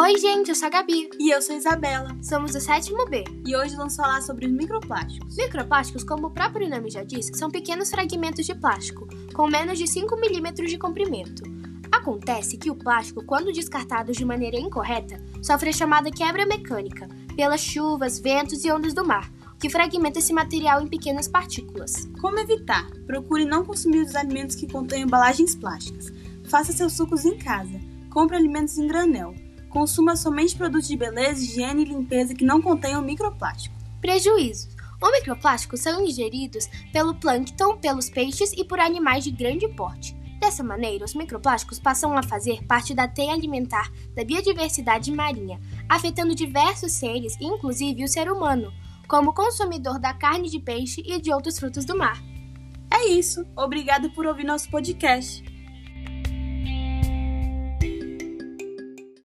Oi, gente, eu sou a Gabi. E eu sou a Isabela. Somos do sétimo B. E hoje vamos falar sobre os microplásticos. Microplásticos, como o próprio nome já diz, são pequenos fragmentos de plástico, com menos de 5 milímetros de comprimento. Acontece que o plástico, quando descartado de maneira incorreta, sofre a chamada quebra mecânica, pelas chuvas, ventos e ondas do mar, que fragmenta esse material em pequenas partículas. Como evitar? Procure não consumir os alimentos que contêm embalagens plásticas. Faça seus sucos em casa. Compre alimentos em granel. Consuma somente produtos de beleza, higiene e limpeza que não contenham microplástico. Prejuízos. Os microplásticos são ingeridos pelo plâncton, pelos peixes e por animais de grande porte. Dessa maneira, os microplásticos passam a fazer parte da teia alimentar da biodiversidade marinha, afetando diversos seres, inclusive o ser humano, como consumidor da carne de peixe e de outros frutos do mar. É isso. Obrigado por ouvir nosso podcast.